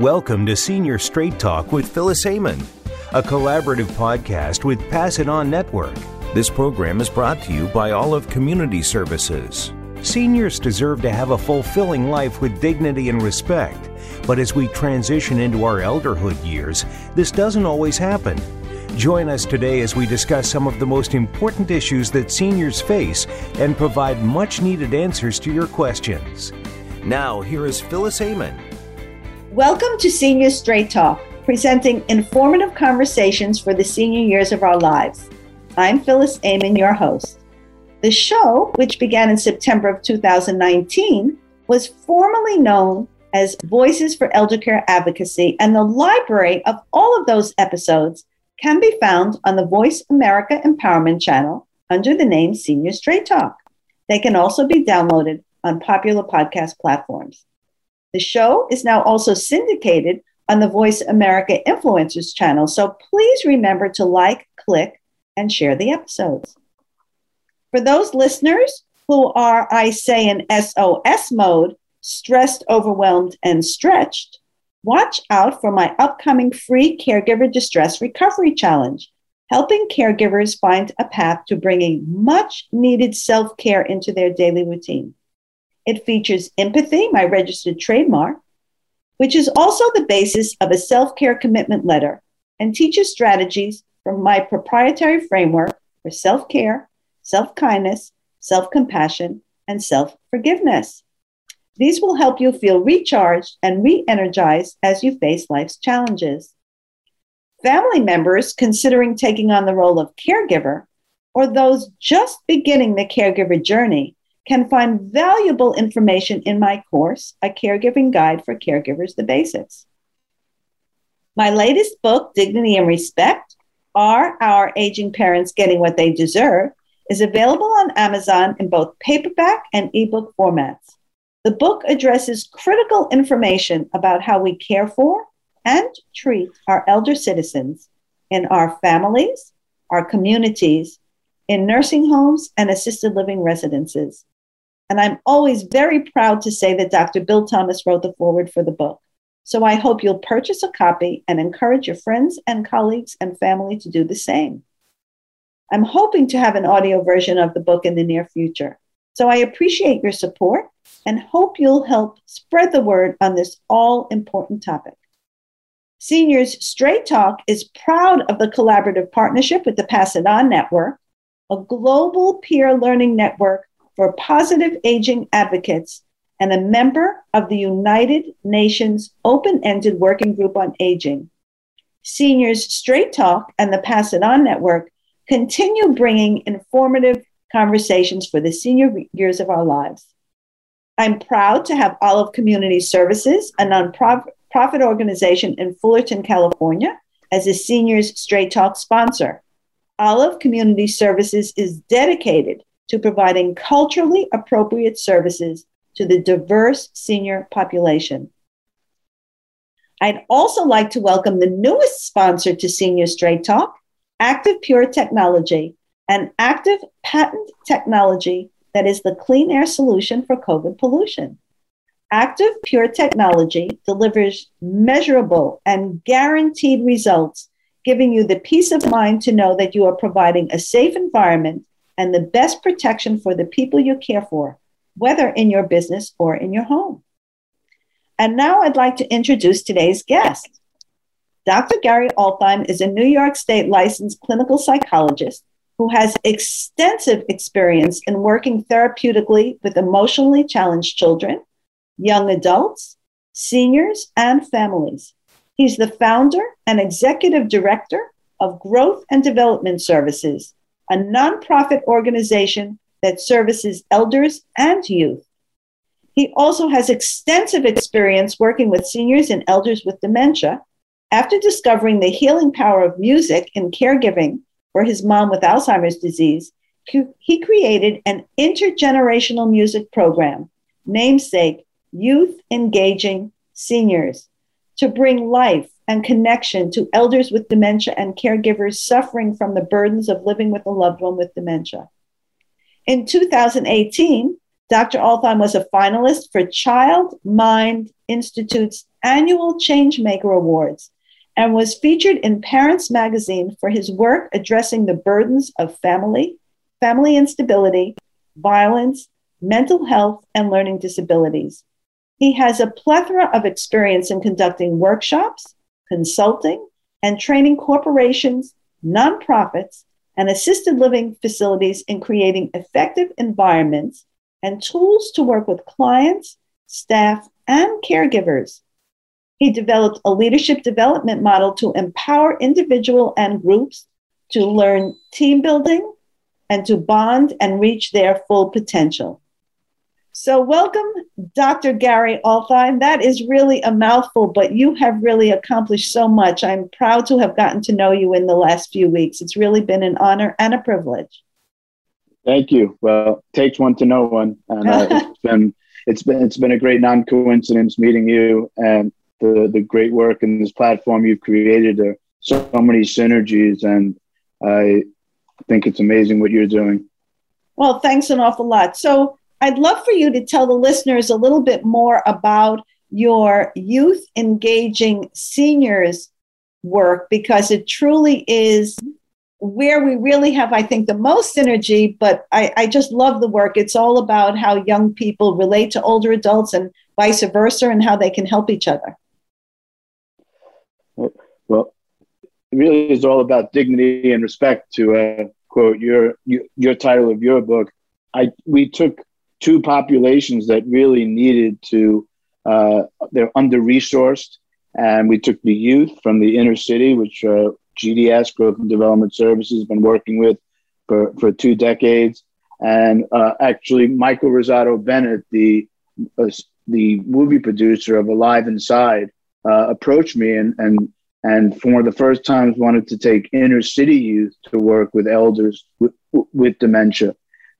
Welcome to Senior Straight Talk with Phyllis Amon, a collaborative podcast with Pass It On Network. This program is brought to you by Olive Community Services. Seniors deserve to have a fulfilling life with dignity and respect, but as we transition into our elderhood years, this doesn't always happen. Join us today as we discuss some of the most important issues that seniors face and provide much needed answers to your questions. Now, here is Phyllis Amon. Welcome to Senior Straight Talk, presenting informative conversations for the senior years of our lives. I'm Phyllis Amon, your host. The show, which began in September of 2019, was formerly known as Voices for Elder Care Advocacy, and the library of all of those episodes can be found on the Voice America Empowerment channel under the name Senior Straight Talk. They can also be downloaded on popular podcast platforms. The show is now also syndicated on the Voice America Influencers channel, so please remember to like, click, and share the episodes. For those listeners who are, I say, in SOS mode, stressed, overwhelmed, and stretched, watch out for my upcoming free Caregiver Distress Recovery Challenge, helping caregivers find a path to bringing much needed self care into their daily routine. It features empathy, my registered trademark, which is also the basis of a self care commitment letter, and teaches strategies from my proprietary framework for self care, self kindness, self compassion, and self forgiveness. These will help you feel recharged and re energized as you face life's challenges. Family members considering taking on the role of caregiver or those just beginning the caregiver journey can find valuable information in my course, A Caregiving Guide for Caregivers The Basics. My latest book, Dignity and Respect, are Our Aging Parents Getting What They Deserve is available on Amazon in both paperback and ebook formats. The book addresses critical information about how we care for and treat our elder citizens in our families, our communities, in nursing homes and assisted living residences. And I'm always very proud to say that Dr. Bill Thomas wrote the foreword for the book. So I hope you'll purchase a copy and encourage your friends and colleagues and family to do the same. I'm hoping to have an audio version of the book in the near future. So I appreciate your support and hope you'll help spread the word on this all important topic. Seniors Straight Talk is proud of the collaborative partnership with the Pass It On Network, a global peer learning network for positive aging advocates and a member of the United Nations Open Ended Working Group on Aging. Seniors Straight Talk and the Pass It On Network continue bringing informative conversations for the senior years of our lives. I'm proud to have Olive Community Services, a nonprofit organization in Fullerton, California, as a Seniors Straight Talk sponsor. Olive Community Services is dedicated to providing culturally appropriate services to the diverse senior population. I'd also like to welcome the newest sponsor to Senior Straight Talk, Active Pure Technology, an active patent technology that is the clean air solution for COVID pollution. Active Pure Technology delivers measurable and guaranteed results, giving you the peace of mind to know that you are providing a safe environment and the best protection for the people you care for, whether in your business or in your home. And now I'd like to introduce today's guest. Dr. Gary Altheim is a New York State licensed clinical psychologist who has extensive experience in working therapeutically with emotionally challenged children, young adults, seniors, and families. He's the founder and executive director of Growth and Development Services, a nonprofit organization that services elders and youth. He also has extensive experience working with seniors and elders with dementia. After discovering the healing power of music in caregiving for his mom with Alzheimer's disease, he created an intergenerational music program, namesake Youth Engaging Seniors, to bring life and connection to elders with dementia and caregivers suffering from the burdens of living with a loved one with dementia. In 2018, Dr. Altheim was a finalist for Child Mind Institute's annual Changemaker Awards and was featured in Parents Magazine for his work addressing the burdens of family, family instability, violence, mental health, and learning disabilities. He has a plethora of experience in conducting workshops, consulting, and training corporations, nonprofits, and assisted living facilities in creating effective environments and tools to work with clients, staff, and caregivers. He developed a leadership development model to empower individual and groups to learn team building and to bond and reach their full potential. So, welcome, Dr. Gary Altheim. That is really a mouthful, but you have really accomplished so much. I'm proud to have gotten to know you in the last few weeks. It's really been an honor and a privilege. Thank you. Well, takes one to know one, and uh, it's been it's been it's been a great non coincidence meeting you and the the great work and this platform you've created. Are so many synergies, and I think it's amazing what you're doing. Well, thanks an awful lot. So I'd love for you to tell the listeners a little bit more about your youth engaging seniors work because it truly is where we really have, I think, the most synergy. But I, I, just love the work. It's all about how young people relate to older adults and vice versa and how they can help each other. Well, it really is all about dignity and respect to uh, quote your, your, your title of your book. I, we took two populations that really needed to, uh, they're under resourced. And we took the youth from the inner city, which uh, GDS, Growth and Development Services, has been working with for, for two decades. And uh, actually, Michael Rossato-Bennett, the, uh, the movie producer of Alive Inside, uh, approached me and, and, and for the first time wanted to take inner city youth to work with elders with, with dementia.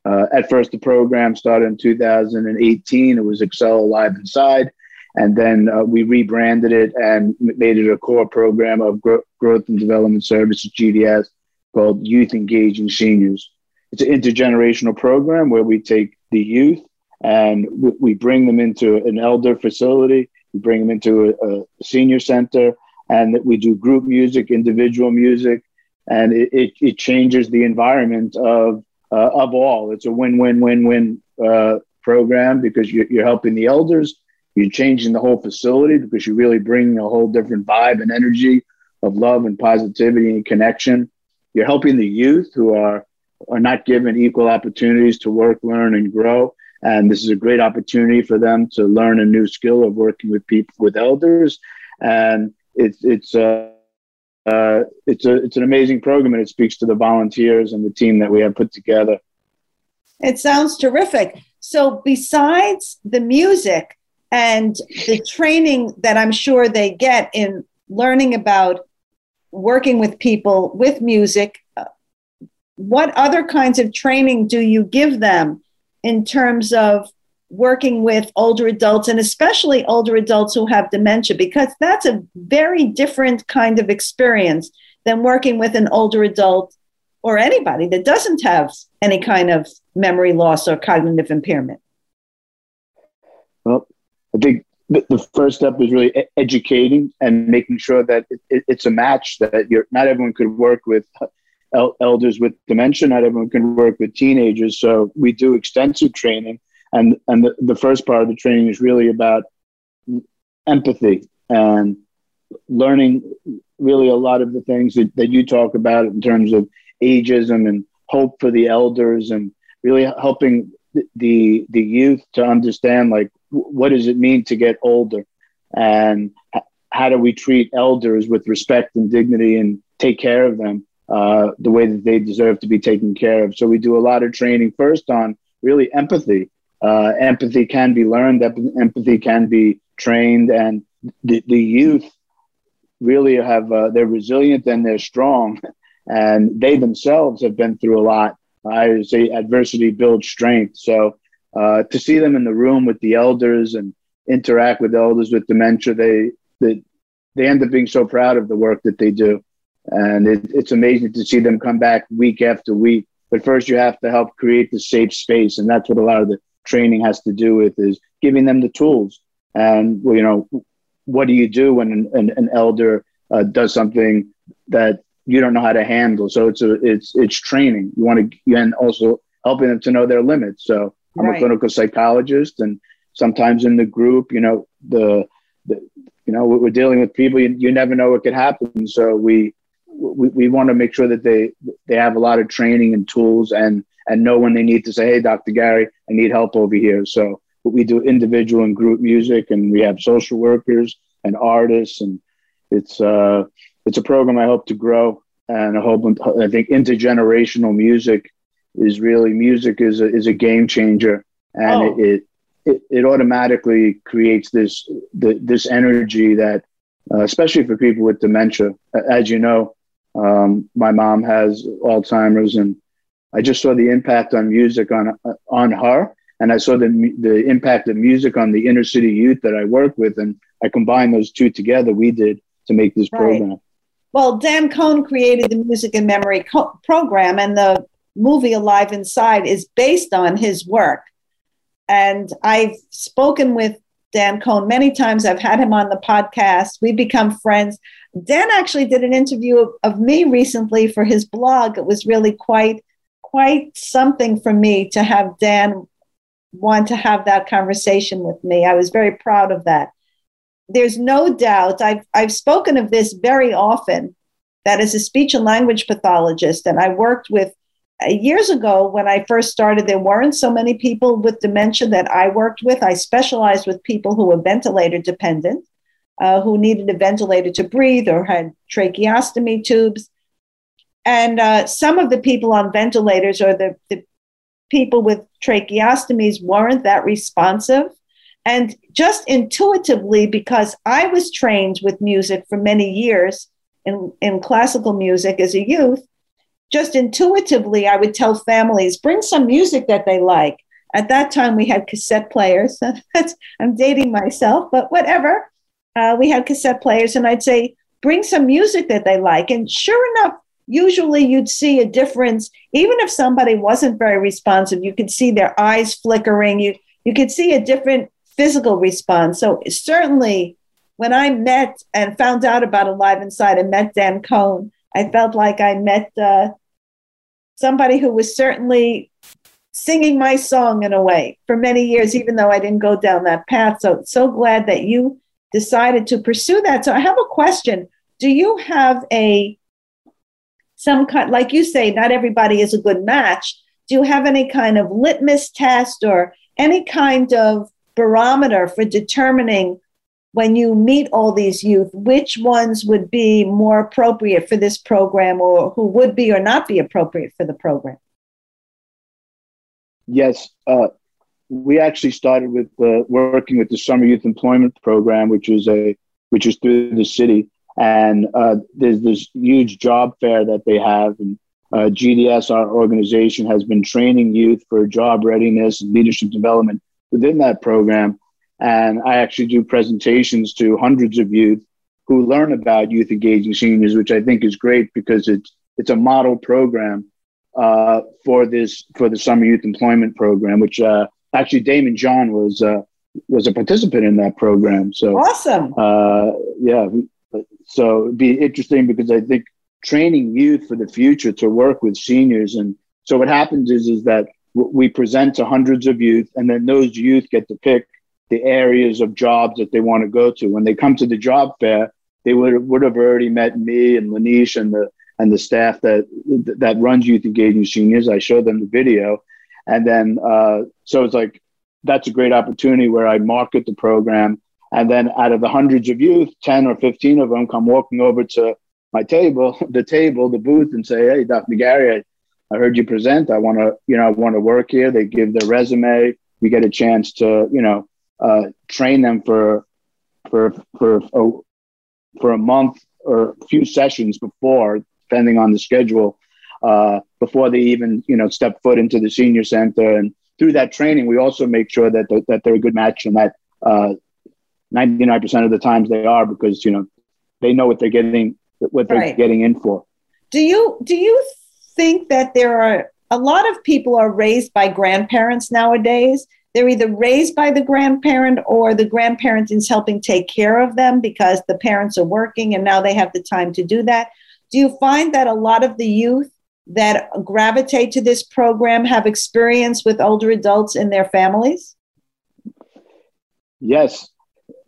Uh, at first, the program started in 2018. It was Excel Alive Inside. And then uh, we rebranded it and made it a core program of gro- growth and development services, GDS, called Youth Engaging Seniors. It's an intergenerational program where we take the youth and we, we bring them into an elder facility, we bring them into a, a senior center, and we do group music, individual music, and it, it, it changes the environment of uh, of all. It's a win-win-win-win uh, program because you're, you're, helping the elders, you're changing the whole facility because you're really bringing a whole different vibe and energy of love and positivity and connection. You're helping the youth who are are not given equal opportunities to work, learn, and grow. And this is a great opportunity for them to learn a new skill of working with people with elders. And it's it's uh, uh, it's a it's an amazing program, and it speaks to the volunteers and the team that we have put together. It sounds terrific. So, besides the music and the training that I'm sure they get in learning about working with people with music, uh, what other kinds of training do you give them in terms of working with older adults and especially older adults who have dementia because that's a very different kind of experience than working with an older adult or anybody that doesn't have any kind of memory loss or cognitive impairment. Well, I think the first step is really educating and making sure that it's a match that you're not everyone could work with uh, elders with dementia not everyone can work with teenagers so we do extensive training and and the, the first part of the training is really about empathy and learning really a lot of the things that, that you talk about in terms of ageism and hope for the elders and really helping the the youth to understand like what does it mean to get older? And how do we treat elders with respect and dignity and take care of them uh, the way that they deserve to be taken care of? So we do a lot of training first on really empathy uh, empathy can be learned, empathy can be trained, and the, the youth really have uh, they're resilient and they're strong, and they themselves have been through a lot. I say adversity builds strength. So uh, to see them in the room with the elders and interact with elders with dementia, they they, they end up being so proud of the work that they do, and it, it's amazing to see them come back week after week. But first, you have to help create the safe space, and that's what a lot of the training has to do with is giving them the tools. And you know, what do you do when an, an, an elder uh, does something that you don't know how to handle? So it's a it's it's training. You want to and also helping them to know their limits. So I'm right. a clinical psychologist, and sometimes in the group, you know, the, the you know we're dealing with people. You, you never know what could happen. So we we, we want to make sure that they they have a lot of training and tools and and know when they need to say, hey, Dr. Gary, I need help over here. So we do individual and group music, and we have social workers and artists, and it's uh, it's a program I hope to grow, and I hope I think intergenerational music is really music is a, is a game changer, and oh. it, it it automatically creates this the, this energy that, uh, especially for people with dementia, as you know, um, my mom has Alzheimer's, and I just saw the impact on music on on her and I saw the the impact of music on the inner city youth that I work with, and I combined those two together. We did to make this right. program. Well, Dan Cohen created the Music and Memory co- program, and the movie Alive Inside is based on his work. And I've spoken with Dan Cohen many times. I've had him on the podcast. We've become friends. Dan actually did an interview of, of me recently for his blog. It was really quite quite something for me to have Dan want to have that conversation with me. I was very proud of that. There's no doubt, I've, I've spoken of this very often, that as a speech and language pathologist, and I worked with uh, years ago when I first started, there weren't so many people with dementia that I worked with. I specialized with people who were ventilator dependent, uh, who needed a ventilator to breathe or had tracheostomy tubes. And uh, some of the people on ventilators or the, the people with tracheostomies weren't that responsive. And just intuitively, because I was trained with music for many years in, in classical music as a youth, just intuitively, I would tell families bring some music that they like. At that time, we had cassette players. I'm dating myself, but whatever. Uh, we had cassette players, and I'd say, bring some music that they like. And sure enough, usually you'd see a difference even if somebody wasn't very responsive you could see their eyes flickering you you could see a different physical response. So certainly when i met and found out about alive inside and met dan cohen i felt like i met uh, somebody who was certainly singing my song in a way for many years even though i didn't go down that path. So so glad that you decided to pursue that. So i have a question. Do you have a some kind, like you say, not everybody is a good match. Do you have any kind of litmus test or any kind of barometer for determining when you meet all these youth, which ones would be more appropriate for this program or who would be or not be appropriate for the program? Yes, uh, we actually started with uh, working with the Summer Youth Employment Program, which is a which is through the city, and uh, there's this huge job fair that they have. And uh, GDS, our organization, has been training youth for job readiness and leadership development within that program. And I actually do presentations to hundreds of youth who learn about youth engaging seniors, which I think is great because it's it's a model program uh, for this for the summer youth employment program, which uh, actually Daymond John was uh, was a participant in that program. So awesome! Uh, yeah, so it'd be interesting because I think training youth for the future to work with seniors. And so what happens is, is that we present to hundreds of youth and then those youth get to pick the areas of jobs that they want to go to. When they come to the job fair, they would, would have already met me and Lanish and the, and the staff that, that runs Youth Engaging Seniors. I showed them the video. And then, uh, so it's like, that's a great opportunity where I market the program and then out of the hundreds of youth, 10 or 15 of them come walking over to my table, the table, the booth, and say, Hey, Dr. Gary, I, heard you present. I want to, you know, I want to work here. They give their resume. We get a chance to, you know, uh, train them for, for, for, a, for a month or a few sessions before, depending on the schedule, uh, before they even, you know, step foot into the senior center. And through that training, we also make sure that, that they're a good match and that uh, 99% of the times they are because you know they know what they're getting what they're right. getting in for do you do you think that there are a lot of people are raised by grandparents nowadays they're either raised by the grandparent or the grandparent is helping take care of them because the parents are working and now they have the time to do that. Do you find that a lot of the youth that gravitate to this program have experience with older adults in their families? Yes,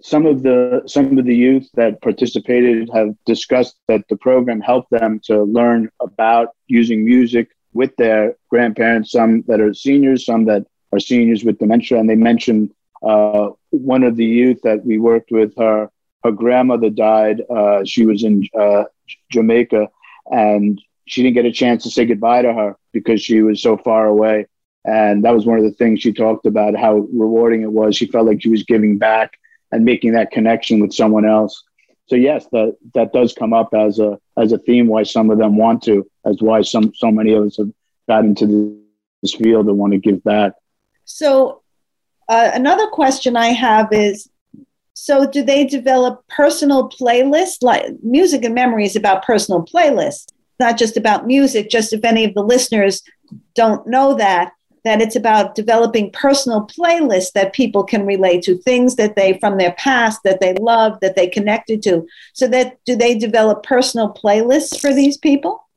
some of the some of the youth that participated have discussed that the program helped them to learn about using music with their grandparents. Some that are seniors, some that are seniors with dementia, and they mentioned uh, one of the youth that we worked with. Her her grandmother died. Uh, she was in uh, Jamaica, and she didn't get a chance to say goodbye to her because she was so far away. And that was one of the things she talked about how rewarding it was. She felt like she was giving back and making that connection with someone else. So yes, that that does come up as a as a theme why some of them want to, as why some so many of us have got into this field and want to give back. So uh, another question I have is so do they develop personal playlists like music and memories about personal playlists not just about music just if any of the listeners don't know that that it's about developing personal playlists that people can relate to things that they from their past that they love that they connected to. So that do they develop personal playlists for these people?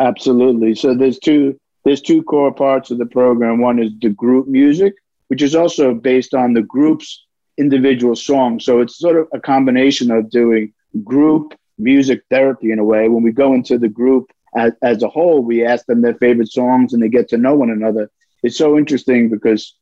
Absolutely. So there's two there's two core parts of the program. One is the group music which is also based on the group's individual song. So it's sort of a combination of doing group music therapy in a way. When we go into the group as, as a whole, we ask them their favorite songs and they get to know one another. It's so interesting because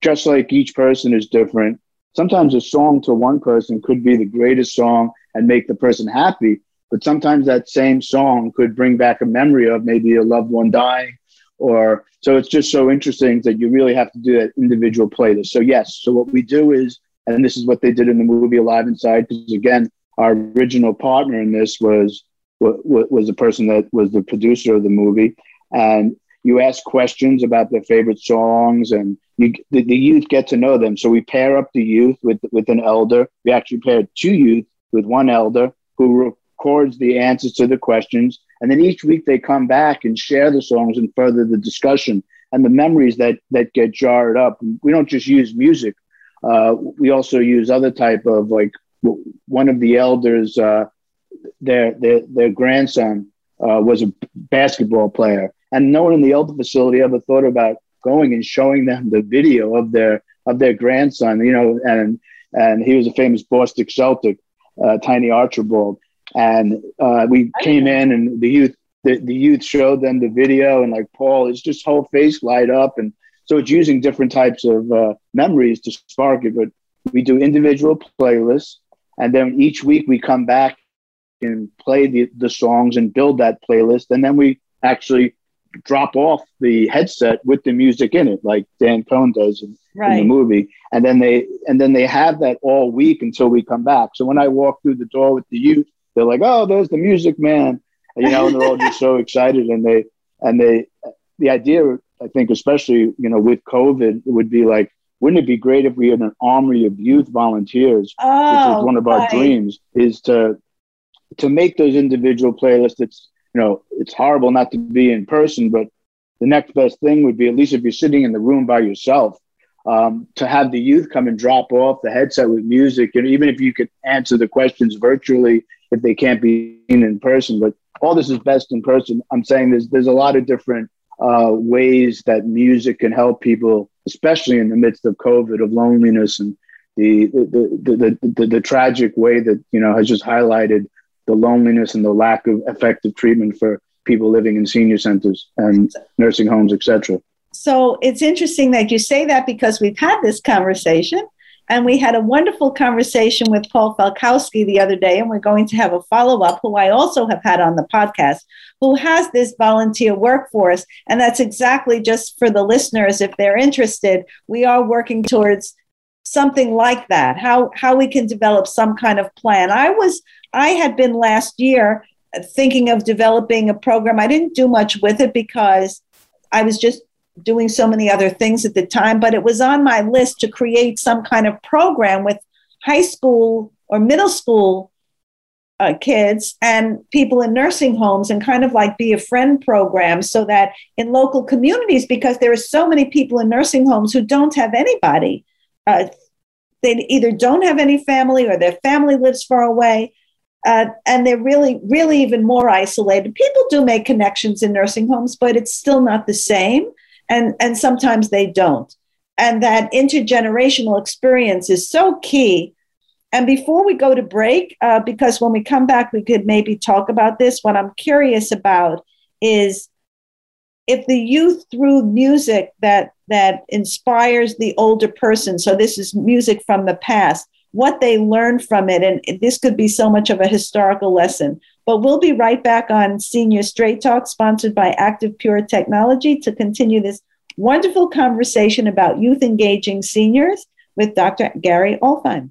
just like each person is different, sometimes a song to one person could be the greatest song and make the person happy. But sometimes that same song could bring back a memory of maybe a loved one dying or so it's just so interesting that you really have to do that individual playlist. So yes, so what we do is, and this is what they did in the movie Alive Inside, because again, our original partner in this was was the person that was the producer of the movie, and you ask questions about their favorite songs, and you, the, the youth get to know them. So we pair up the youth with with an elder. We actually paired two youth with one elder who records the answers to the questions, and then each week they come back and share the songs and further the discussion and the memories that that get jarred up. We don't just use music; uh, we also use other type of like one of the elders. Uh, their their their grandson uh, was a basketball player, and no one in the elder facility ever thought about going and showing them the video of their of their grandson. You know, and and he was a famous Boston Celtic, uh, Tiny Archibald, and uh, we came in and the youth the, the youth showed them the video and like Paul, his just whole face light up and so it's using different types of uh, memories to spark it. But we do individual playlists, and then each week we come back and play the, the songs and build that playlist. And then we actually drop off the headset with the music in it, like Dan Cohen does in, right. in, the movie. And then they and then they have that all week until we come back. So when I walk through the door with the youth, they're like, "Oh, there's the music man," and, you know, and they're all just so excited. And they and they the idea, I think, especially you know, with COVID, would be like. Wouldn't it be great if we had an army of youth volunteers, oh, which is oh, one of our right. dreams, is to to make those individual playlists, it's you know it's horrible not to be in person, but the next best thing would be at least if you're sitting in the room by yourself, um, to have the youth come and drop off the headset with music, and even if you could answer the questions virtually if they can't be in person, but all this is best in person. I'm saying there's there's a lot of different uh, ways that music can help people, especially in the midst of COVID, of loneliness and the the, the the, the, the tragic way that you know has just highlighted the loneliness and the lack of effective treatment for people living in senior centers and nursing homes, etc. So it's interesting that you say that because we've had this conversation and we had a wonderful conversation with Paul Falkowski the other day, and we're going to have a follow up, who I also have had on the podcast, who has this volunteer workforce. And that's exactly just for the listeners, if they're interested, we are working towards something like that how how we can develop some kind of plan i was i had been last year thinking of developing a program i didn't do much with it because i was just doing so many other things at the time but it was on my list to create some kind of program with high school or middle school uh, kids and people in nursing homes and kind of like be a friend program so that in local communities, because there are so many people in nursing homes who don't have anybody, uh, they either don't have any family or their family lives far away. Uh, and they're really, really even more isolated. People do make connections in nursing homes, but it's still not the same. And, and sometimes they don't. And that intergenerational experience is so key and before we go to break, uh, because when we come back, we could maybe talk about this. What I'm curious about is if the youth through music that that inspires the older person. So this is music from the past. What they learn from it, and this could be so much of a historical lesson. But we'll be right back on Senior Straight Talk, sponsored by Active Pure Technology, to continue this wonderful conversation about youth engaging seniors with Dr. Gary Altheim.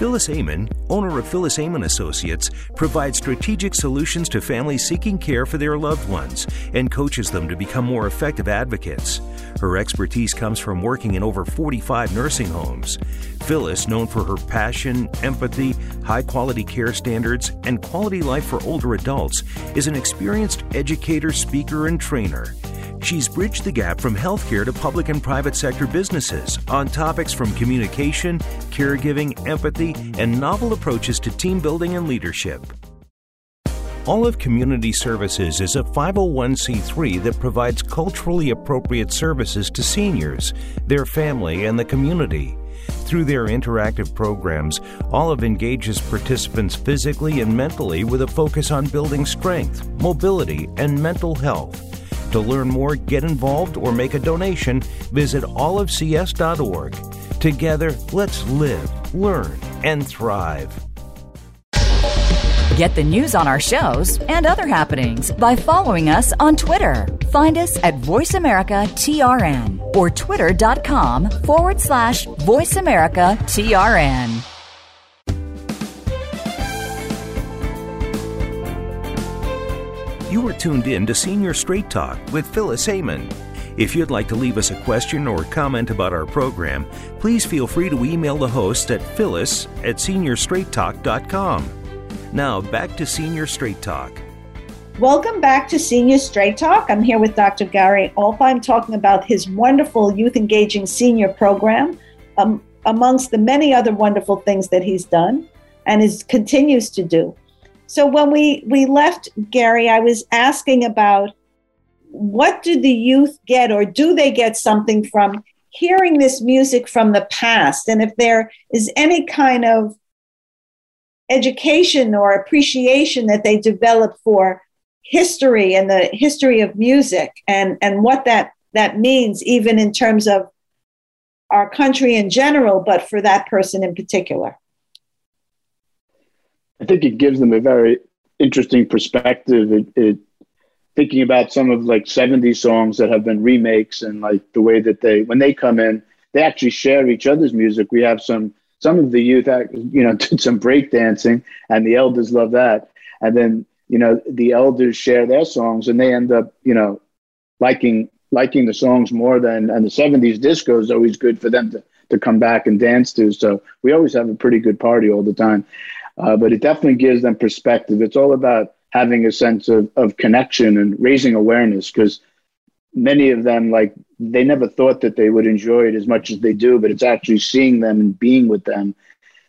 Phyllis Amon, owner of Phyllis Amon Associates, provides strategic solutions to families seeking care for their loved ones and coaches them to become more effective advocates. Her expertise comes from working in over 45 nursing homes. Phyllis, known for her passion, empathy, high quality care standards, and quality life for older adults, is an experienced educator, speaker, and trainer. She's bridged the gap from healthcare to public and private sector businesses on topics from communication, caregiving, empathy, and novel approaches to team building and leadership. Olive Community Services is a 501c3 that provides culturally appropriate services to seniors, their family, and the community. Through their interactive programs, Olive engages participants physically and mentally with a focus on building strength, mobility, and mental health. To learn more, get involved, or make a donation, visit olivecs.org. Together, let's live, learn, and thrive. Get the news on our shows and other happenings by following us on Twitter. Find us at VoiceAmericaTRN or twitter.com forward slash VoiceAmericaTRN. You are tuned in to Senior Straight Talk with Phyllis Amon. If you'd like to leave us a question or comment about our program, please feel free to email the host at phyllis at seniorstraighttalk.com. Now, back to Senior Straight Talk. Welcome back to Senior Straight Talk. I'm here with Dr. Gary Altheim talking about his wonderful Youth Engaging Senior program, um, amongst the many other wonderful things that he's done and is continues to do. So when we we left Gary, I was asking about what do the youth get or do they get something from hearing this music from the past? And if there is any kind of education or appreciation that they develop for history and the history of music and and what that that means even in terms of our country in general but for that person in particular I think it gives them a very interesting perspective. It, it, thinking about some of like 70 songs that have been remakes and like the way that they when they come in they actually share each other's music. We have some some of the youth act, you know did some break dancing and the elders love that. And then you know the elders share their songs and they end up you know liking liking the songs more than and the 70s disco is always good for them to to come back and dance to. So we always have a pretty good party all the time uh, but it definitely gives them perspective. It's all about having a sense of, of connection and raising awareness because many of them, like, they never thought that they would enjoy it as much as they do, but it's actually seeing them and being with them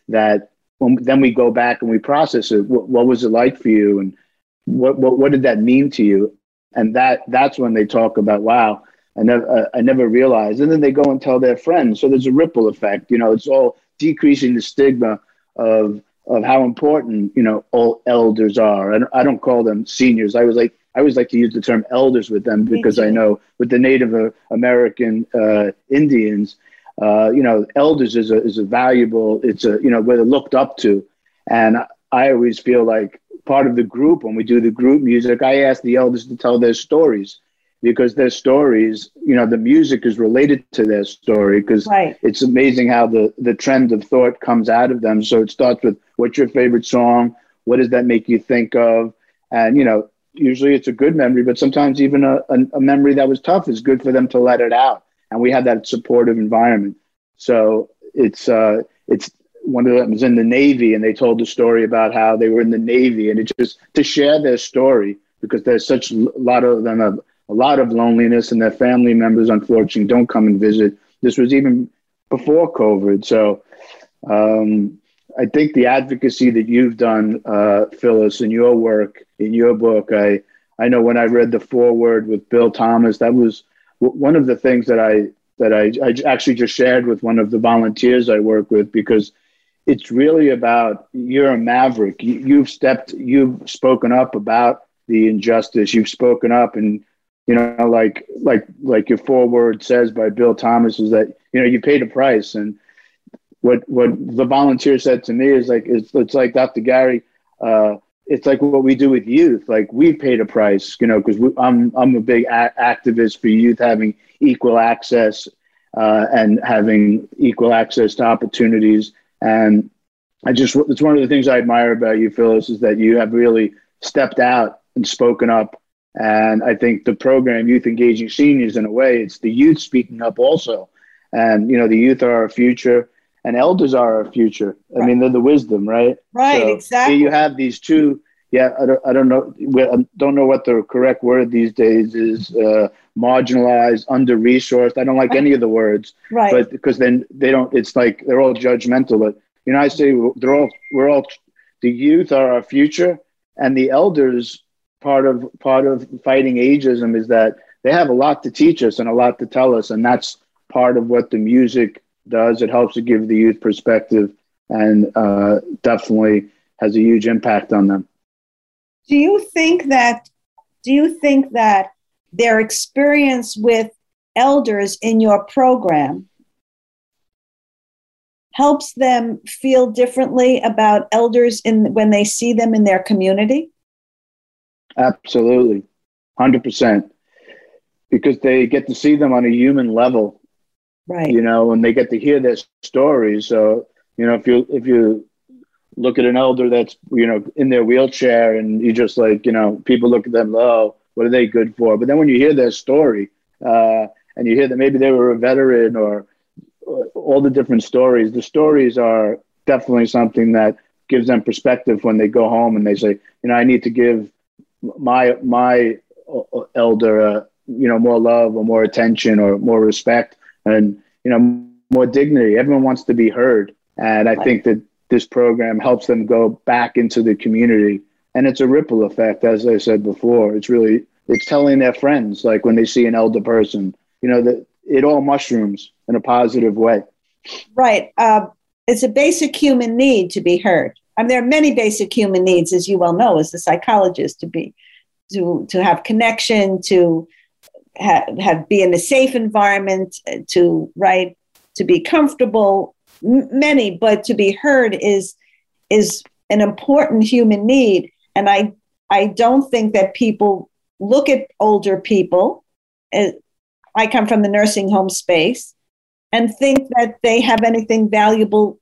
that when, then we go back and we process it. What, what was it like for you? And what, what, what did that mean to you? And that, that's when they talk about, wow, I never, uh, I never realized. And then they go and tell their friends. So there's a ripple effect. You know, it's all decreasing the stigma of of how important you know all elders are. I don't, I don't call them seniors. I was like I always like to use the term elders with them because I know with the Native American uh, Indians, uh, you know, elders is a is a valuable. It's a you know where they're looked up to, and I always feel like part of the group when we do the group music, I ask the elders to tell their stories because their stories, you know, the music is related to their story because right. it's amazing how the the trend of thought comes out of them. So it starts with what's your favorite song? What does that make you think of? And you know, usually it's a good memory, but sometimes even a, a, a memory that was tough is good for them to let it out. And we have that supportive environment. So it's uh, it's one of them was in the Navy, and they told the story about how they were in the Navy, and it just to share their story because there's such a lot of them have a lot of loneliness, and their family members unfortunately don't come and visit. This was even before COVID, so um, I think the advocacy that you've done, uh, Phyllis, in your work, in your book, I I know when I read the foreword with Bill Thomas, that was w- one of the things that I that I, I actually just shared with one of the volunteers I work with because it's really about you're a maverick. You, you've stepped, you've spoken up about the injustice. You've spoken up, and you know, like like like your foreword says by Bill Thomas is that you know you paid a price, and what what the volunteer said to me is like it's it's like Dr. Gary. Uh, it's like what we do with youth. Like we paid a price, you know, because I'm I'm a big a- activist for youth having equal access uh, and having equal access to opportunities. And I just it's one of the things I admire about you, Phyllis, is that you have really stepped out and spoken up. And I think the program, Youth Engaging Seniors, in a way, it's the youth speaking up also. And you know, the youth are our future and elders are our future. I mean, they're the wisdom, right? Right, so exactly. You have these two. Yeah, I don't, I don't know. I don't know what the correct word these days is. Uh, marginalized, under resourced. I don't like any of the words, right? But because then they don't. It's like they're all judgmental. But you know, I say they're all. We're all. The youth are our future, and the elders. Part of part of fighting ageism is that they have a lot to teach us and a lot to tell us, and that's part of what the music does. It helps to give the youth perspective and uh, definitely has a huge impact on them. Do you think that? Do you think that their experience with elders in your program helps them feel differently about elders in when they see them in their community? Absolutely, hundred percent, because they get to see them on a human level right. you know and they get to hear their stories. So you know if you if you look at an elder that's you know in their wheelchair and you just like you know people look at them oh what are they good for? But then when you hear their story uh, and you hear that maybe they were a veteran or, or all the different stories the stories are definitely something that gives them perspective when they go home and they say you know i need to give my my uh, elder uh, you know more love or more attention or more respect and you know more dignity. Everyone wants to be heard, and I think that this program helps them go back into the community, and it's a ripple effect. As I said before, it's really it's telling their friends like when they see an elder person, you know that it all mushrooms in a positive way. Right. Uh, it's a basic human need to be heard. I mean, there are many basic human needs, as you well know, as a psychologist, to be to to have connection, to have, have be in a safe environment uh, to right, to be comfortable m- many but to be heard is is an important human need. And i i don't think that people look at older people uh, i come from the nursing home space and think that they have anything valuable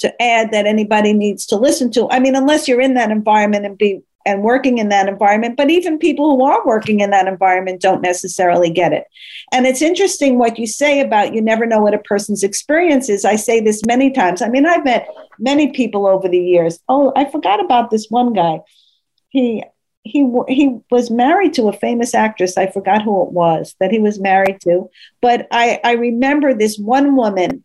to add that anybody needs to listen to i mean unless you're in that environment and be and working in that environment, but even people who are working in that environment don't necessarily get it. And it's interesting what you say about you never know what a person's experience is. I say this many times. I mean, I've met many people over the years. Oh, I forgot about this one guy. He he he was married to a famous actress. I forgot who it was that he was married to, but I I remember this one woman.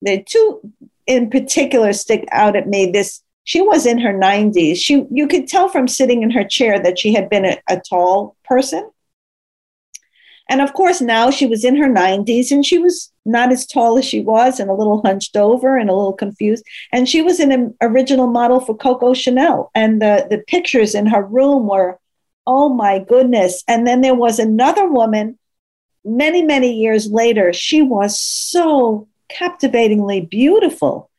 The two in particular stick out at me. This she was in her 90s. She you could tell from sitting in her chair that she had been a, a tall person. And of course, now she was in her 90s and she was not as tall as she was and a little hunched over and a little confused. And she was an original model for Coco Chanel. And the, the pictures in her room were, oh my goodness. And then there was another woman many, many years later, she was so captivatingly beautiful.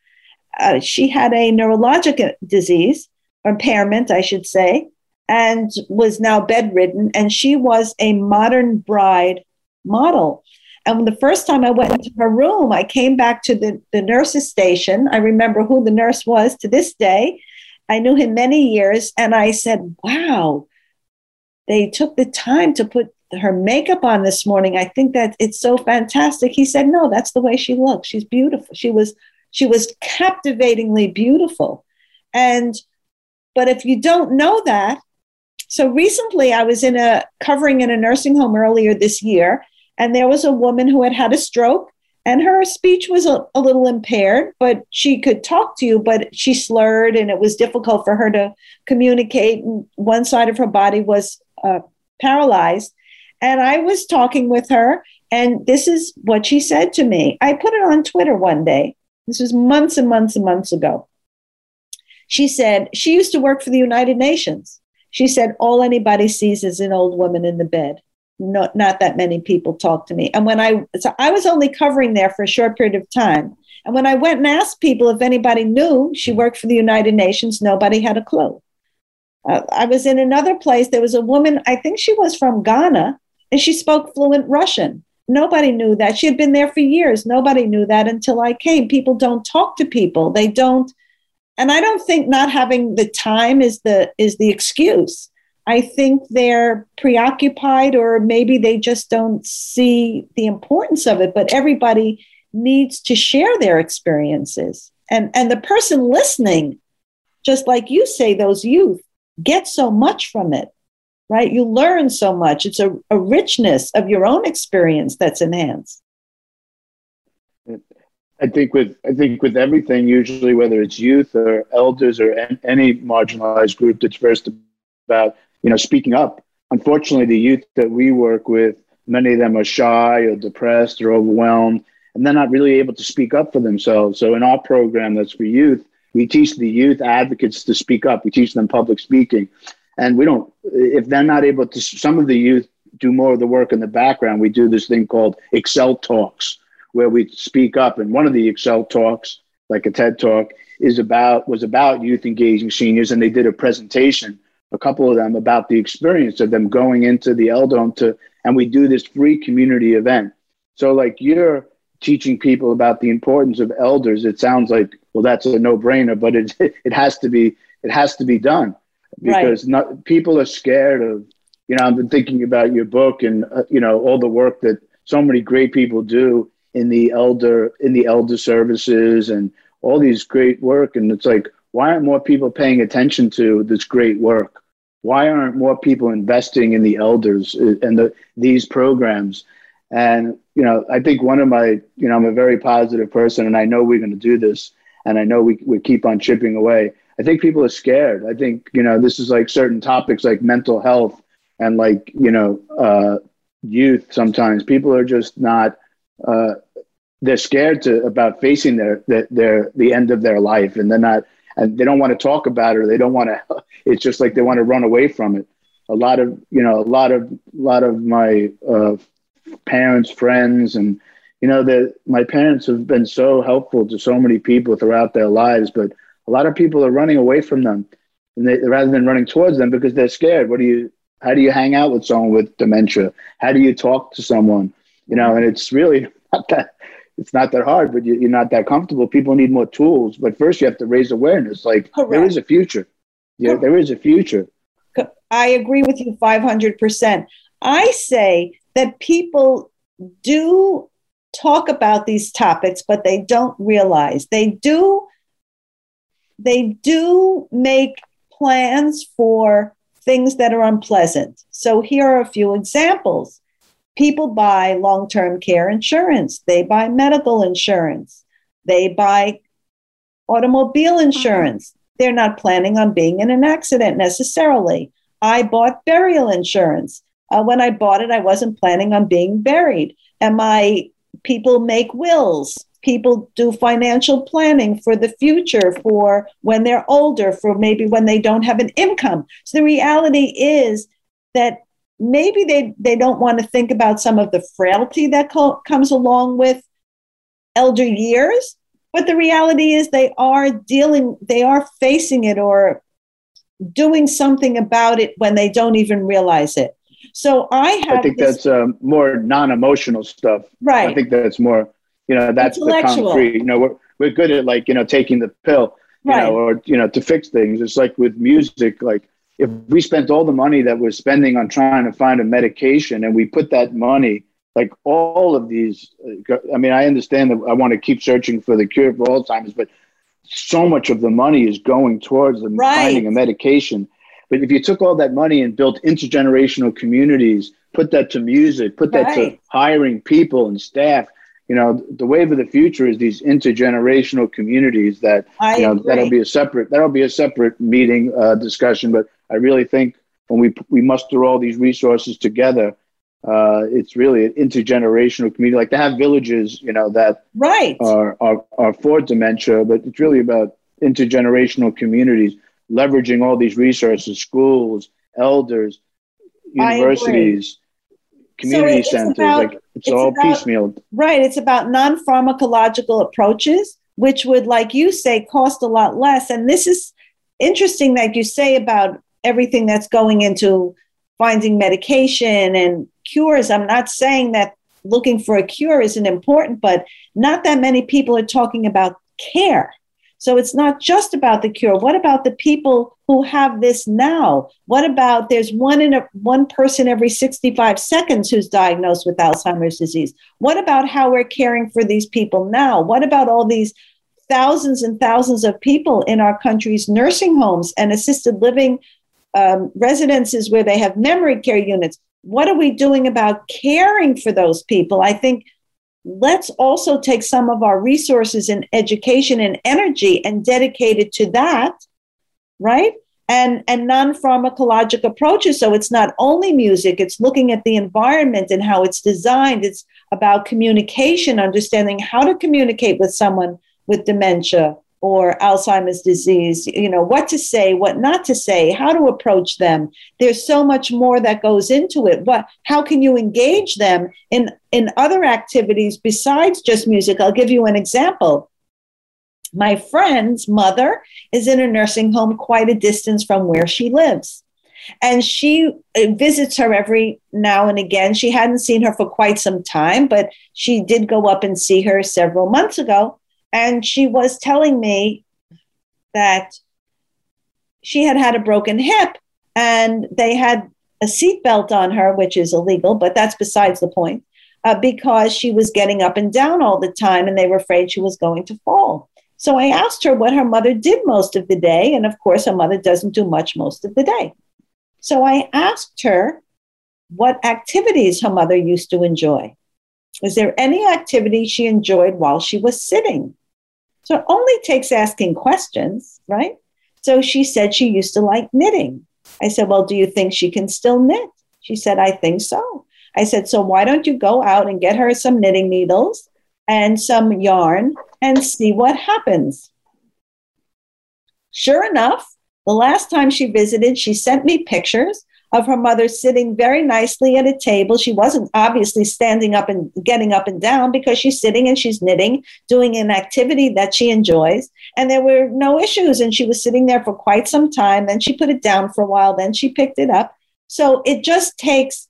Uh, she had a neurologic disease, or impairment, I should say, and was now bedridden. And she was a modern bride model. And the first time I went into her room, I came back to the, the nurse's station. I remember who the nurse was to this day. I knew him many years. And I said, wow, they took the time to put her makeup on this morning. I think that it's so fantastic. He said, no, that's the way she looks. She's beautiful. She was, she was captivatingly beautiful. And, but if you don't know that, so recently I was in a covering in a nursing home earlier this year, and there was a woman who had had a stroke and her speech was a, a, little impaired, but she could talk to you, but she slurred and it was difficult for her to communicate. And one side of her body was uh, paralyzed. And I was talking with her, and this is what she said to me. I put it on Twitter one day. This was months and months and months ago. She said she used to work for the United Nations. She said, All anybody sees is an old woman in the bed. Not, not that many people talk to me. And when I, so I was only covering there for a short period of time. And when I went and asked people if anybody knew she worked for the United Nations, nobody had a clue. Uh, I was in another place. There was a woman, I think she was from Ghana, and she spoke fluent Russian. Nobody knew that. She had been there for years. Nobody knew that until I came. People don't talk to people. They don't and I don't think not having the time is the is the excuse. I think they're preoccupied or maybe they just don't see the importance of it, but everybody needs to share their experiences. And and the person listening, just like you say those youth get so much from it right? You learn so much. It's a, a richness of your own experience that's enhanced. I think with I think with everything, usually whether it's youth or elders or any marginalized group that's first about you know speaking up. Unfortunately, the youth that we work with, many of them are shy or depressed or overwhelmed, and they're not really able to speak up for themselves. So in our program, that's for youth, we teach the youth advocates to speak up. We teach them public speaking, and we don't if they're not able to. Some of the youth do more of the work in the background. We do this thing called Excel Talks where we speak up. And one of the Excel talks, like a TED talk, is about was about youth engaging seniors, and they did a presentation, a couple of them, about the experience of them going into the Eldome to, and we do this free community event. So, like you're teaching people about the importance of elders, it sounds like well, that's a no brainer, but it it has to be it has to be done because right. not, people are scared of. You know, I've been thinking about your book and uh, you know all the work that so many great people do in the elder in the elder services and all these great work and it's like why aren't more people paying attention to this great work why aren't more people investing in the elders uh, and the, these programs and you know i think one of my you know i'm a very positive person and i know we're going to do this and i know we, we keep on chipping away i think people are scared i think you know this is like certain topics like mental health and like you know uh, youth sometimes people are just not uh, they're scared to about facing their, their their the end of their life, and they're not and they don't want to talk about it. or They don't want to. It's just like they want to run away from it. A lot of you know, a lot of a lot of my uh, parents, friends, and you know that my parents have been so helpful to so many people throughout their lives, but a lot of people are running away from them, and they, rather than running towards them because they're scared. What do you? How do you hang out with someone with dementia? How do you talk to someone? You know, and it's really not that it's not that hard, but you're not that comfortable. People need more tools, but first you have to raise awareness. Like Correct. there is a future. Yeah, there is a future. I agree with you 500%. I say that people do talk about these topics, but they don't realize they do. They do make plans for things that are unpleasant. So here are a few examples people buy long term care insurance, they buy medical insurance, they buy automobile insurance. They're not planning on being in an accident necessarily. I bought burial insurance. Uh, when I bought it, I wasn't planning on being buried. And my people make wills. People do financial planning for the future, for when they're older, for maybe when they don't have an income. So the reality is that maybe they, they don't want to think about some of the frailty that co- comes along with elder years. But the reality is they are dealing, they are facing it or doing something about it when they don't even realize it. So I have. I think this, that's uh, more non-emotional stuff. Right. I think that's more, you know, that's the concrete. You know, we're we're good at like you know taking the pill, you right. know, or you know to fix things. It's like with music, like if we spent all the money that we're spending on trying to find a medication and we put that money like all of these uh, i mean i understand that i want to keep searching for the cure for alzheimer's but so much of the money is going towards them right. finding a medication but if you took all that money and built intergenerational communities put that to music put that right. to hiring people and staff you know the wave of the future is these intergenerational communities that I you know agree. that'll be a separate that'll be a separate meeting uh, discussion but i really think when we we muster all these resources together uh, it's really an intergenerational community like to have villages you know that right are, are are for dementia but it's really about intergenerational communities leveraging all these resources schools elders universities community so centers about, like it's, it's all about, piecemeal right it's about non-pharmacological approaches which would like you say cost a lot less. And this is interesting that you say about everything that's going into finding medication and cures. I'm not saying that looking for a cure isn't important but not that many people are talking about care so it's not just about the cure. What about the people who have this now? What about there's one in a, one person every 65 seconds who's diagnosed with Alzheimer's disease? What about how we're caring for these people now? What about all these thousands and thousands of people in our country's nursing homes and assisted living um, residences where they have memory care units? What are we doing about caring for those people? I think let's also take some of our resources in education and energy and dedicate it to that right? And and non-pharmacologic approaches. So it's not only music it's looking at the environment and how it's designed. It's about communication understanding how to communicate with someone with dementia or Alzheimer's disease, you know, what to say, what not to say, how to approach them. There's so much more that goes into it. What how can you engage them in in other activities besides just music? I'll give you an example. My friend's mother is in a nursing home quite a distance from where she lives. And she uh, visits her every now and again. She hadn't seen her for quite some time, but she did go up and see her several months ago. And she was telling me that she had had a broken hip and they had a seatbelt on her, which is illegal, but that's besides the point, uh, because she was getting up and down all the time and they were afraid she was going to fall. So I asked her what her mother did most of the day. And of course, her mother doesn't do much most of the day. So I asked her what activities her mother used to enjoy. Was there any activity she enjoyed while she was sitting? So it only takes asking questions, right? So she said she used to like knitting. I said, Well, do you think she can still knit? She said, I think so. I said, So why don't you go out and get her some knitting needles and some yarn and see what happens? Sure enough, the last time she visited, she sent me pictures of her mother sitting very nicely at a table. She wasn't obviously standing up and getting up and down because she's sitting and she's knitting, doing an activity that she enjoys. And there were no issues. And she was sitting there for quite some time. Then she put it down for a while. Then she picked it up. So it just takes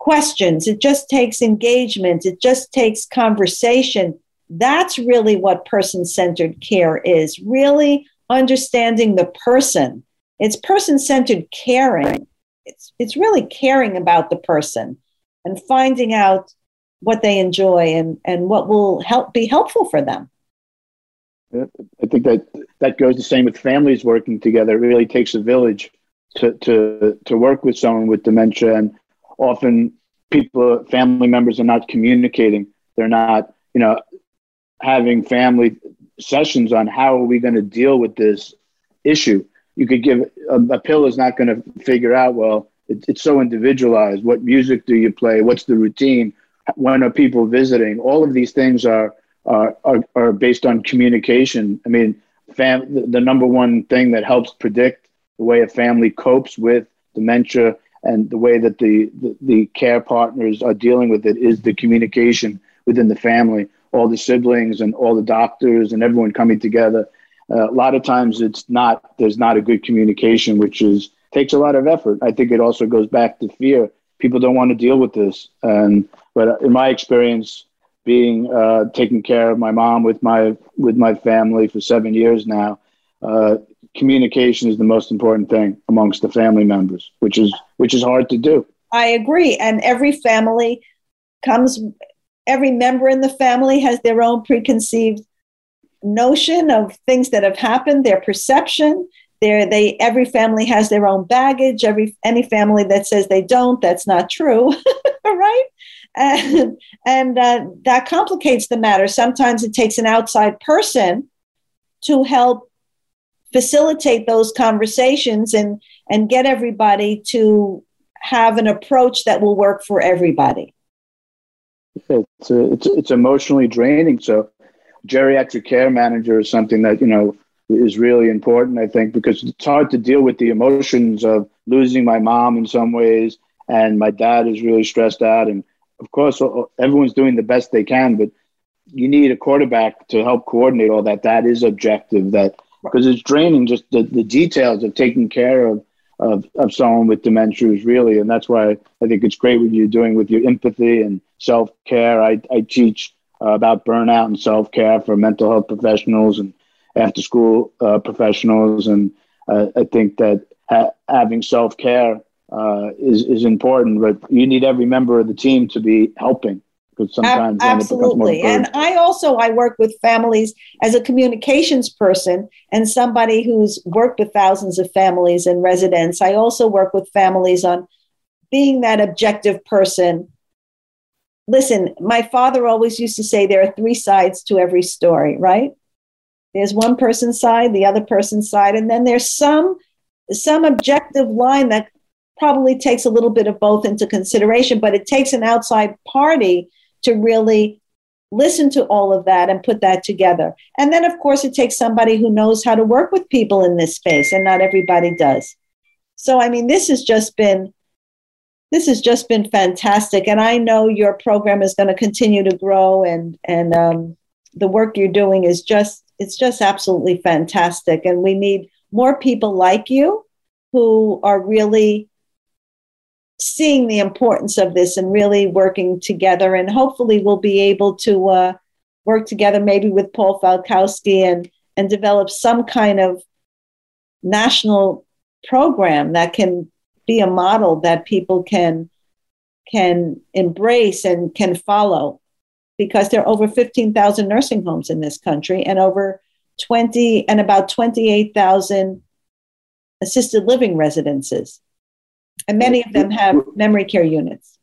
questions, it just takes engagement, it just takes conversation. That's really what person centered care is really understanding the person it's person centered caring. It's, it's really caring about the person and finding out what they enjoy and, and what will help be helpful for them. I think that that goes the same with families working together. It really takes a village to, to, to work with someone with dementia. And often people, family members are not communicating. They're not, you know, having family sessions on how are we going to deal with this issue you could give a, a pill is not going to figure out well it, it's so individualized. What music do you play? What's the routine? When are people visiting? All of these things are are, are, are based on communication. I mean fam- the, number one thing that helps predict the way a family copes with dementia and the way that the, the, the care partners are dealing with it is the communication within the family, all the siblings and all the doctors and everyone coming together. Uh, a lot of times it's not there's not a good communication, which is takes a lot of effort. I think it also goes back to fear. People don't want to deal with this, and but in my experience, being uh, taking care of my mom with my with my family for seven years now, uh, communication is the most important thing amongst the family members, which is which is hard to do. I agree, and every family comes. Every member in the family has their own preconceived notion of things that have happened, their perception. Their, they every family has their own baggage. Every any family that says they don't, that's not true, right? And and uh, that complicates the matter. Sometimes it takes an outside person to help facilitate those conversations and and get everybody to have an approach that will work for everybody it's it's, it's emotionally draining so geriatric care manager is something that you know is really important i think because it's hard to deal with the emotions of losing my mom in some ways and my dad is really stressed out and of course everyone's doing the best they can but you need a quarterback to help coordinate all that that is objective that because it's draining just the, the details of taking care of, of, of someone with dementia is really, and that's why I think it's great what you're doing with your empathy and self care. I, I teach uh, about burnout and self care for mental health professionals and after school uh, professionals. And uh, I think that ha- having self care uh, is, is important, but you need every member of the team to be helping because sometimes absolutely. and i also i work with families as a communications person and somebody who's worked with thousands of families and residents i also work with families on being that objective person listen my father always used to say there are three sides to every story right there's one person's side the other person's side and then there's some some objective line that probably takes a little bit of both into consideration but it takes an outside party to really listen to all of that and put that together. And then, of course, it takes somebody who knows how to work with people in this space, and not everybody does. So, I mean, this has just been this has just been fantastic, and I know your program is going to continue to grow, and and um, the work you're doing is just it's just absolutely fantastic, and we need more people like you who are really seeing the importance of this and really working together. And hopefully, we'll be able to uh, work together maybe with Paul Falkowski and, and develop some kind of national program that can be a model that people can can embrace and can follow because there are over 15,000 nursing homes in this country and over 20 and about 28,000 assisted living residences and many of them have memory care units.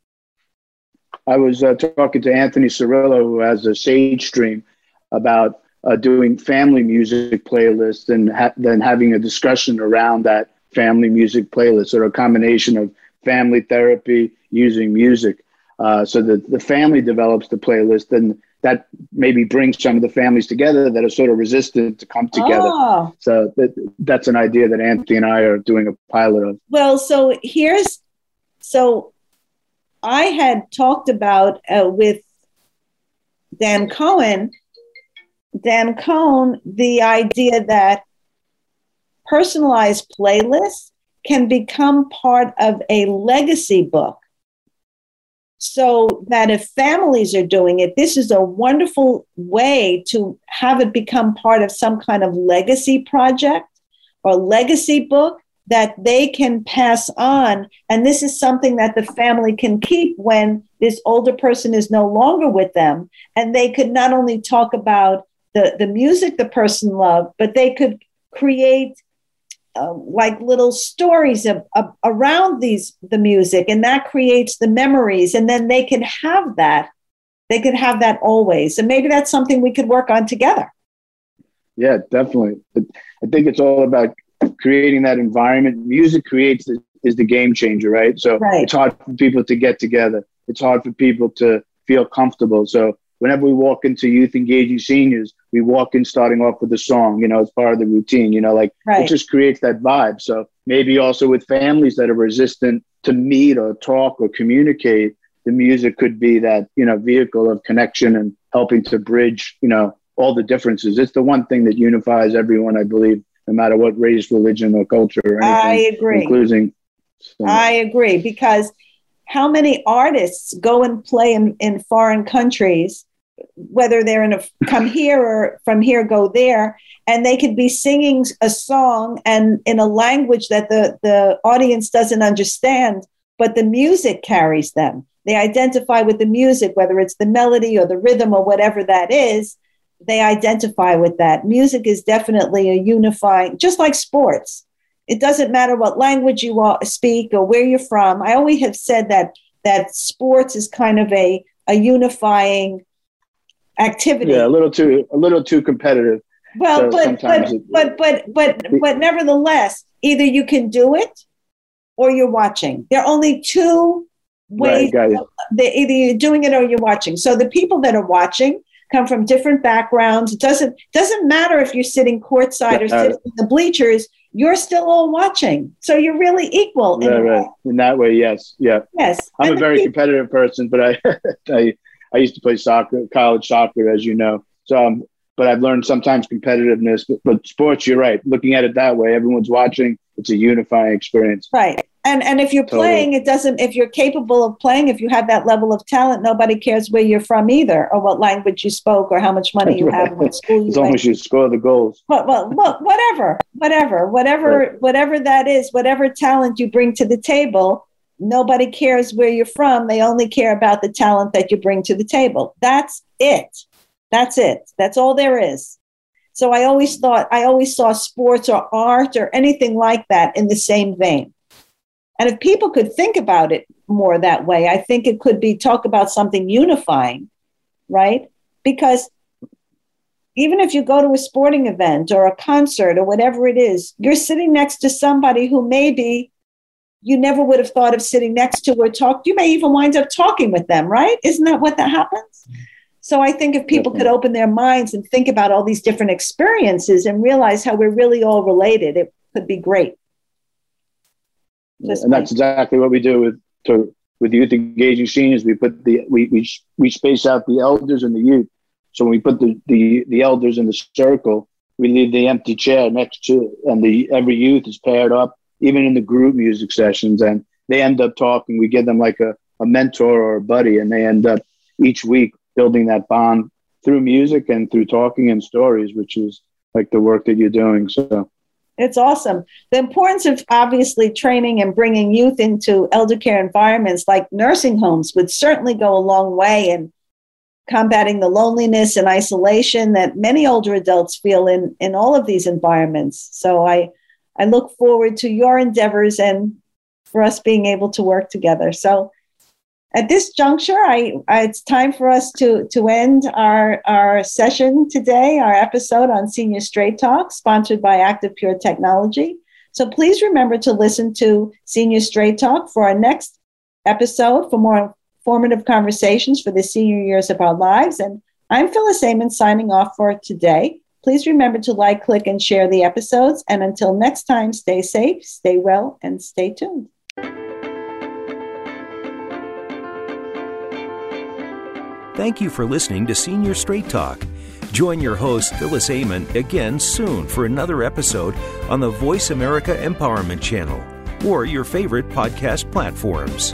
I was uh, talking to Anthony Cirillo, who has a Sage Stream, about uh, doing family music playlists and ha- then having a discussion around that family music playlist or a combination of family therapy using music. Uh, so that the family develops the playlist and that maybe brings some of the families together that are sort of resistant to come together. Oh. So that, that's an idea that Anthony and I are doing a pilot of. Well, so here's so I had talked about uh, with Dan Cohen, Dan Cohen, the idea that personalized playlists can become part of a legacy book so that if families are doing it, this is a wonderful way to have it become part of some kind of legacy project or legacy book that they can pass on. And this is something that the family can keep when this older person is no longer with them. And they could not only talk about the, the music the person loved, but they could create uh, like little stories of, of, around these the music and that creates the memories and then they can have that they could have that always and maybe that's something we could work on together. Yeah definitely. I think it's all about creating that environment. Music creates the, is the game changer right? So right. it's hard for people to get together. It's hard for people to feel comfortable. So whenever we walk into youth engaging seniors, we walk in starting off with a song, you know, it's part of the routine, you know, like right. it just creates that vibe. So maybe also with families that are resistant to meet or talk or communicate, the music could be that you know vehicle of connection and helping to bridge you know all the differences. It's the one thing that unifies everyone, I believe, no matter what race, religion, or culture. Or anything, I agree. Including, so. I agree because how many artists go and play in, in foreign countries, whether they're in a come here or from here go there, and they could be singing a song and in a language that the, the audience doesn't understand, but the music carries them. They identify with the music, whether it's the melody or the rhythm or whatever that is, they identify with that. Music is definitely a unifying, just like sports. It doesn't matter what language you speak or where you're from. I always have said that that sports is kind of a a unifying activity. Yeah, a little too a little too competitive. Well, so but but, it, but but but but nevertheless, either you can do it or you're watching. There are only two ways. Right, either you're doing it or you're watching. So the people that are watching come from different backgrounds. It doesn't doesn't matter if you're sitting courtside or sitting in the bleachers. You're still all watching, so you're really equal. In, right. in that way, yes, yeah, yes. I'm and a very people- competitive person, but I, I, I used to play soccer, college soccer, as you know. So, um, but I've learned sometimes competitiveness. But, but sports, you're right. Looking at it that way, everyone's watching. It's a unifying experience. Right. And and if you're totally. playing, it doesn't. If you're capable of playing, if you have that level of talent, nobody cares where you're from either, or what language you spoke, or how much money you have, what school you. As long as you score the goals. But well, well, whatever, whatever, whatever, right. whatever that is, whatever talent you bring to the table, nobody cares where you're from. They only care about the talent that you bring to the table. That's it. That's it. That's all there is. So I always thought, I always saw sports or art or anything like that in the same vein. And if people could think about it more that way, I think it could be talk about something unifying, right? Because even if you go to a sporting event or a concert or whatever it is, you're sitting next to somebody who maybe you never would have thought of sitting next to or talk. You may even wind up talking with them, right? Isn't that what that happens? Mm-hmm. So I think if people could open their minds and think about all these different experiences and realize how we're really all related, it could be great. Just and that's exactly what we do with to, with youth engaging seniors. We put the we, we we space out the elders and the youth. So when we put the, the the elders in the circle, we leave the empty chair next to, and the every youth is paired up, even in the group music sessions, and they end up talking. We give them like a, a mentor or a buddy, and they end up each week building that bond through music and through talking and stories, which is like the work that you're doing. So it's awesome. The importance of obviously training and bringing youth into elder care environments like nursing homes would certainly go a long way in combating the loneliness and isolation that many older adults feel in, in all of these environments. So I, I look forward to your endeavors and for us being able to work together. So at this juncture, I, I, it's time for us to, to end our, our session today, our episode on Senior Straight Talk, sponsored by Active Pure Technology. So please remember to listen to Senior Straight Talk for our next episode for more informative conversations for the senior years of our lives. And I'm Phyllis Amon signing off for today. Please remember to like, click, and share the episodes. And until next time, stay safe, stay well, and stay tuned. Thank you for listening to Senior Straight Talk. Join your host, Phyllis Amon, again soon for another episode on the Voice America Empowerment Channel or your favorite podcast platforms.